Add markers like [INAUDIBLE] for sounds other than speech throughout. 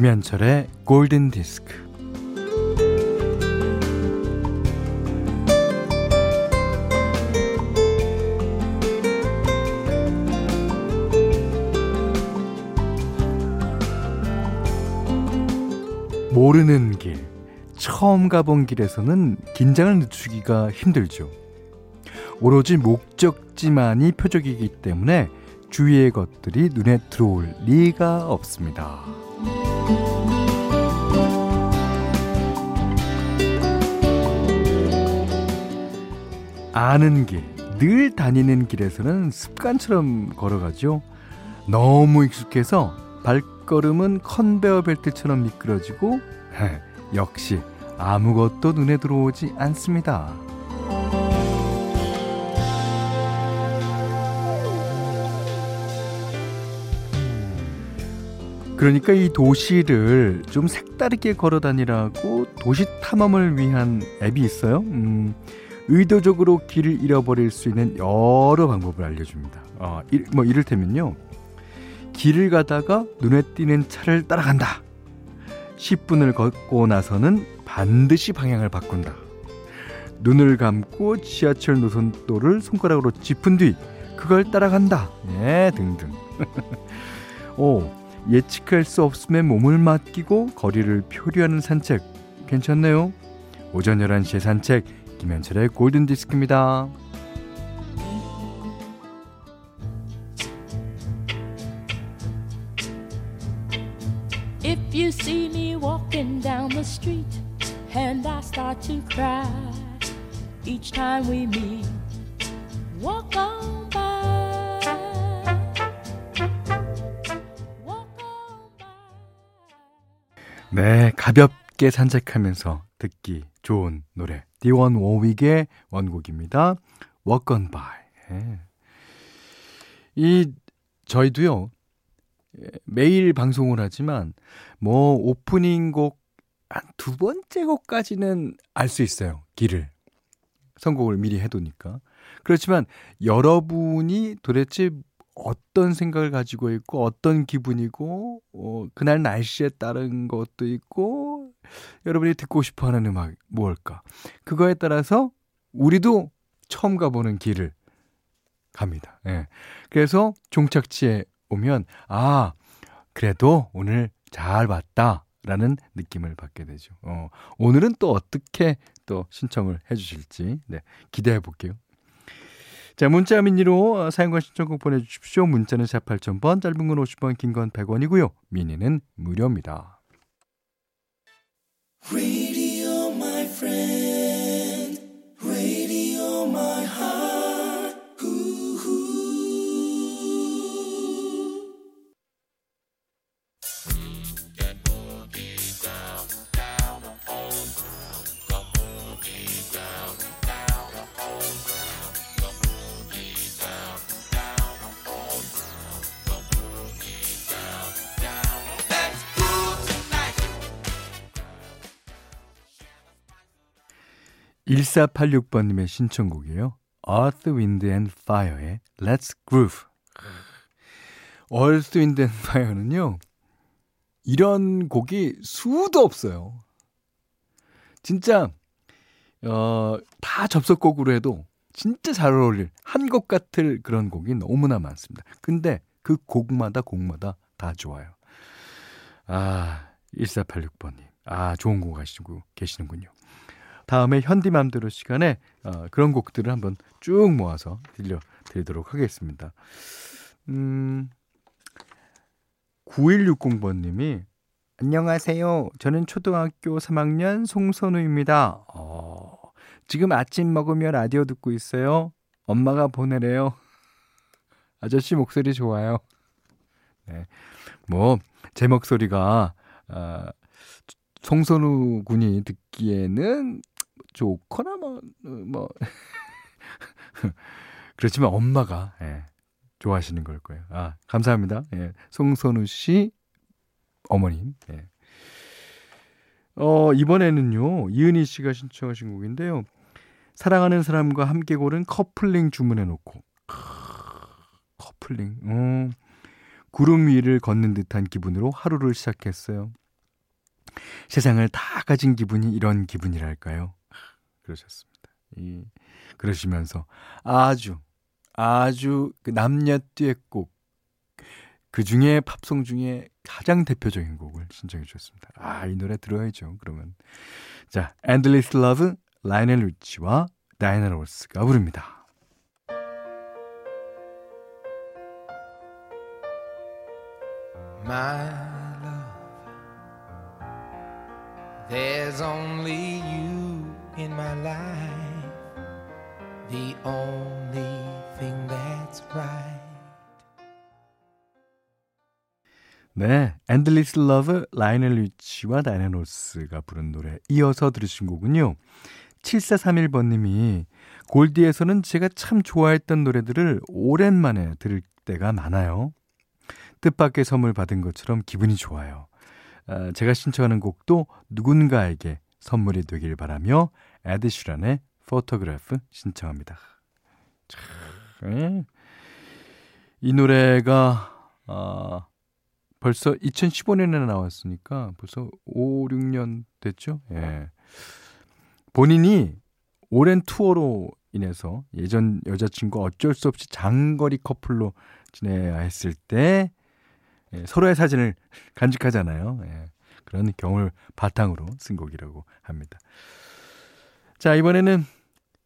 김현철의 골든 디스크. 모르는 길, 처음 가본 길에서는 긴장을 늦추기가 힘들죠. 오로지 목적지만이 표적이기 때문에 주위의 것들이 눈에 들어올 리가 없습니다. 아는 길, 늘 다니는 길에서는 습관처럼 걸어가죠. 너무 익숙해서 발걸음은 컨베어 벨트처럼 미끄러지고 역시 아무것도 눈에 들어오지 않습니다. 그러니까 이 도시를 좀 색다르게 걸어 다니라고 도시 탐험을 위한 앱이 있어요. 음, 의도적으로 길을 잃어버릴 수 있는 여러 방법을 알려줍니다. 어, 이, 뭐 이를테면요. 길을 가다가 눈에 띄는 차를 따라간다. 10분을 걷고 나서는 반드시 방향을 바꾼다. 눈을 감고 지하철 노선도를 손가락으로 짚은 뒤 그걸 따라간다. 예, 등등. [LAUGHS] 오, 예측할 수 없음에 몸을 맡기고 거리를 표류하는 산책 괜찮네요. 오전 11시에 산책 김현철의 골든 디스크입니다. If you see me walking down the street and I start to cry each time we meet walk on 네, 가볍게 산책하면서 듣기 좋은 노래. 디원 워윅의 원곡입니다. Walk on by. 예. 이, 저희도요, 매일 방송을 하지만, 뭐, 오프닝 곡, 한 두 번째 곡까지는 알 수 있어요. 길을. 선곡을 미리 해 두니까. 그렇지만, 여러분이 도대체 어떤 생각을 가지고 있고 어떤 기분이고 어, 그날 날씨에 따른 것도 있고 여러분이 듣고 싶어하는 음악 무엇일까 그거에 따라서 우리도 처음 가보는 길을 갑니다. 예. 그래서 종착지에 오면 아 그래도 오늘 잘 봤다 라는 느낌을 받게 되죠. 어, 오늘은 또 어떻게 또 신청을 해주실지 네, 기대해 볼게요. 자, 문자 미니로 어, 사용과 신청곡 보내주십시오. 문자는 샵 8000번, 짧은 건 50원, 긴 건 100원이고요. 미니는 무료입니다. 일 4 8 6번님의 신청곡이에요. Earth, Wind and Fire의 Let's Groove. Earth, Wind and Fire는요, 이런 곡이 수도 없어요. 진짜, 어, 다 접속곡으로 해도 진짜 잘 어울릴 한 곡 같을 그런 곡이 너무나 많습니다. 근데 그 곡마다 곡마다 다 좋아요. 아, 1486번님. 아, 좋은 곡 하시고 계시는군요. 다음에 현디맘대로 시간에 어, 그런 곡들을 한번 쭉 모아서 들려드리도록 하겠습니다. 음, 9160번님이 안녕하세요. 저는 초등학교 3학년 송선우입니다. 어, 지금 아침 먹으며 라디오 듣고 있어요. 엄마가 보내래요. [LAUGHS] 아저씨 목소리 좋아요. 네. 뭐, 제 목소리가, 아, 송선우 군이 듣기에는 좋거나 뭐, 뭐. [LAUGHS] 그렇지만 엄마가, 예, 좋아하시는 걸 거예요. 아, 감사합니다. 예, 송선우 씨 어머님. 예. 어, 이번에는요, 이은희 씨가 신청하신 곡인데요. 사랑하는 사람과 함께 고른 커플링 주문해 놓고. 커플링. 어, 구름 위를 걷는 듯한 기분으로 하루를 시작했어요. 세상을 다 가진 기분이 이런 기분이랄까요? 그러셨습니다. 이, 그러시면서 아주, 아주 그 남녀 듀엣곡, 그 중에 팝송 중에 가장 대표적인 곡을 신청해 주셨습니다. 아, 이 노래 들어야죠, 그러면. 자, Endless Love, 라이넬 리치와 다이나 로스가 부릅니다. My love, there's only you in my life, the only thing that's right. 네, Endless Love, 라이넬 리치와 다이나 로스가 부른 노래 이어서 들으신 곡은요. 7431번님이 골디에서는 제가 참 좋아했던 노래들을 오랜만에 들을 때가 많아요. 뜻밖의 선물 받은 것처럼 기분이 좋아요. 아, 제가 신청하는 곡도 누군가에게 선물이 되길 바라며 에드 시런의 Photograph 신청합니다. 참, 예. 이 노래가 아, 벌써 2015년에 나왔으니까 벌써 5, 6년 됐죠? 예. 본인이 오랜 투어로 인해서 예전 여자친구 어쩔 수 없이 장거리 커플로 지내야 했을 때 예, 서로의 사진을 [LAUGHS] 간직하잖아요. 예, 그런 경험을 바탕으로 쓴 곡이라고 합니다. 자, 이번에는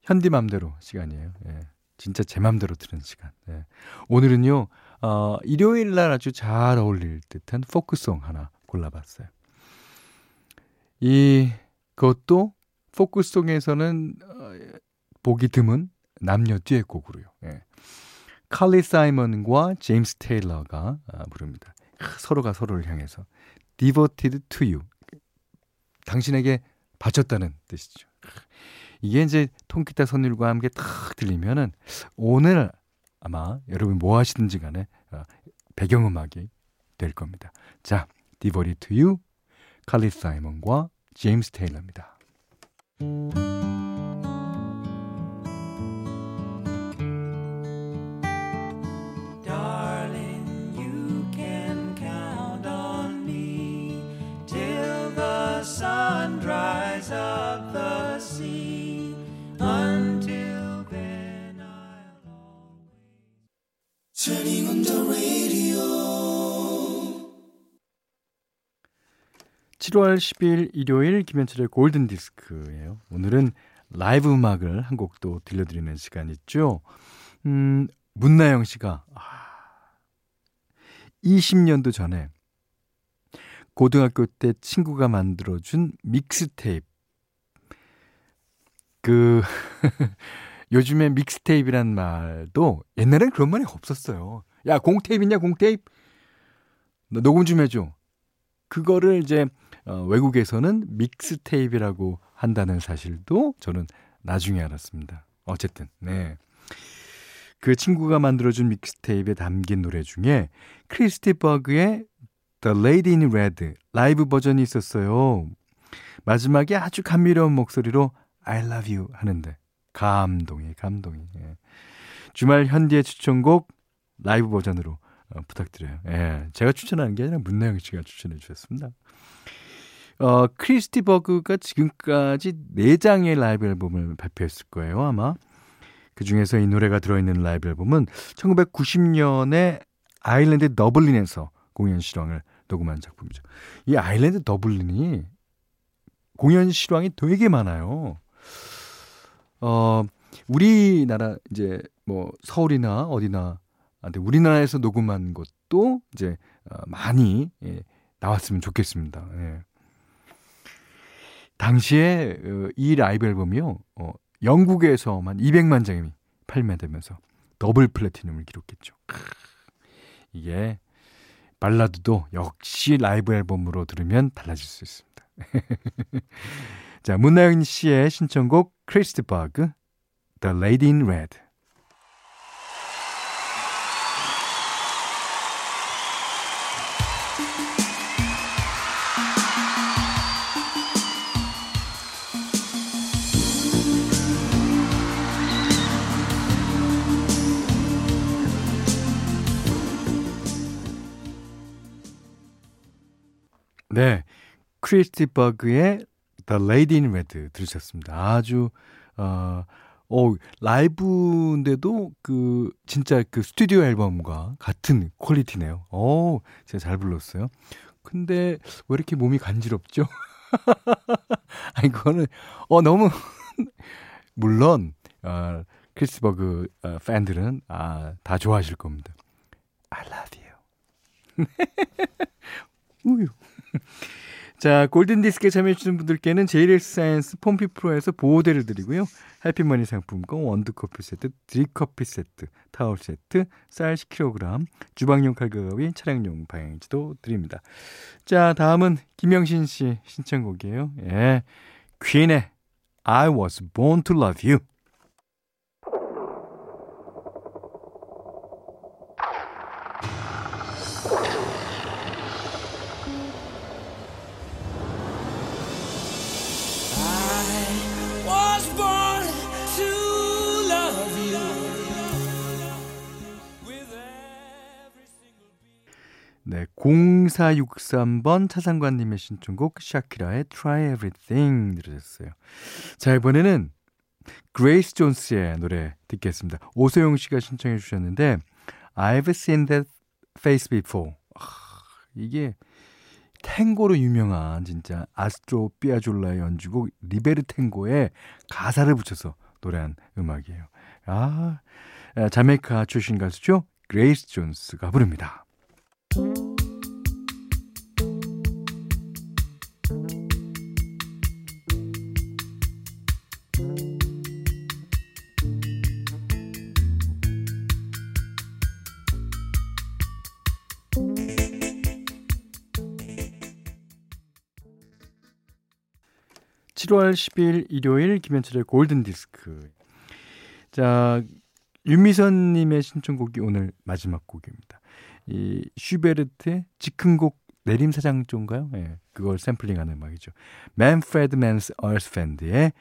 현디 맘대로 시간이에요. 예, 진짜 제 맘대로 들은 시간. 예. 오늘은요, 어, 일요일 날 아주 잘 어울릴 듯한 포크송 하나 골라봤어요. 이, 그것도 포크송에서는 어, 보기 드문 남녀 듀엣곡으로요. 예. 칼리 사이먼과 제임스 테일러가 아, 부릅니다. 서로가 서로를 향해서 devoted to you. 당신에게 바쳤다는 뜻이죠. 이게 이제 통기타 선율과 함께 탁 들리면은 오늘 아마 여러분 뭐 하시든지 간에 아, 배경음악이 될 겁니다. 자, devoted to you, 칼리 사이먼과 제임스 테일러입니다. 7월 10일 일요일 김현철의 골든 디스크예요. 오늘은 라이브 음악을 한 곡도 들려드리는 시간 있죠. 음, 문나영 씨가 아, 20년도 전에 고등학교 때 친구가 만들어준 믹스테이프 그 [LAUGHS] 요즘에 믹스테이프란 말도 옛날엔 그런 말이 없었어요. 야, 공테이프 있냐, 공테이프? 너 녹음 좀 해줘. 그거를 이제 어, 외국에서는 믹스테이프라고 한다는 사실도 저는 나중에 알았습니다. 어쨌든, 네. 그 친구가 만들어준 믹스테이프에 담긴 노래 중에 크리스티 버그의 The Lady in Red 라이브 버전이 있었어요. 마지막에 아주 감미로운 목소리로 I love you 하는데 감동이 감동이. 예. 주말 현디의 추천곡 라이브 버전으로 어, 부탁드려요. 예. 제가 추천하는 게 아니라 문나영 씨가 추천해 주셨습니다. 어, 크리스 디 버그가 지금까지 4장의 라이브 앨범을 발표했을 거예요, 아마. 그 중에서 이 노래가 들어있는 라이브 앨범은 1990년에 아일랜드 더블린에서 공연 실황을 녹음한 작품이죠. 이 아일랜드 더블린이 공연 실황이 되게 많아요. 어, 우리나라 이제 뭐 서울이나 어디나 아, 근데 우리나라에서 녹음한 것도 이제 어, 많이 예, 나왔으면 좋겠습니다. 예. 당시에 어, 이 라이브 앨범이요. 어, 영국에서만 200만 장이 판매되면서 double platinum을 기록했죠. 이게 발라드도 역시 라이브 앨범으로 들으면 달라질 수 있습니다. [LAUGHS] 자, 문나영 씨의 신청곡 크리스트 버그 The Lady in Red 네. 크리스티 버그의 The Lady in Red 들으셨습니다. 아주 어, 어 라이브인데도 그 진짜 그 스튜디오 앨범과 같은 퀄리티네요. 어, 제가 잘 불렀어요. 근데 왜 이렇게 몸이 간지럽죠? [LAUGHS] 아니 그거는 어 너무 [LAUGHS] 물론 어 크리스버그 어, 팬들은 아, 다 좋아하실 겁니다. I love you. [LAUGHS] 우유. 자, 골든디스크에 참여해주신 분들께는 JLS 사이언스 폼피 프로에서 보호대를 드리고요. 해피머니 상품권, 원두커피 세트, 드립커피 세트, 타월 세트, 쌀 10kg, 주방용 칼가위, 차량용 방향제도 드립니다. 자, 다음은 김영신 씨 신청곡이에요. 예. 퀸의 I was born to love you. 네, 0463번 차상관님의 신청곡 샤키라의 Try Everything 들으셨어요. 자, 이번에는 그레이스 존스의 노래 듣겠습니다. 오소영 씨가 신청해 주셨는데 I've seen that face before. 아, 이게 탱고로 유명한 진짜 아스토르 피아졸라의 연주곡 Libertango에 가사를 붙여서 노래한 음악이에요. 아, 자메이카 출신 가수죠. 그레이스 존스가 부릅니다. 7월 10일 일요일 김현철의 골든 디스크. 자, 윤미선 님의 신청곡이 오늘 마지막 곡입니다. 이 슈베르트의 즉흥곡 내림사장조인가요? 예, 네, 그걸 샘플링하는 음악이죠. 맨프레드 맨스 얼스 밴드의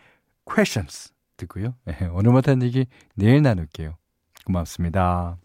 Questions 듣고요. 예, 오늘 못한 얘기 내일 나눌게요. 고맙습니다.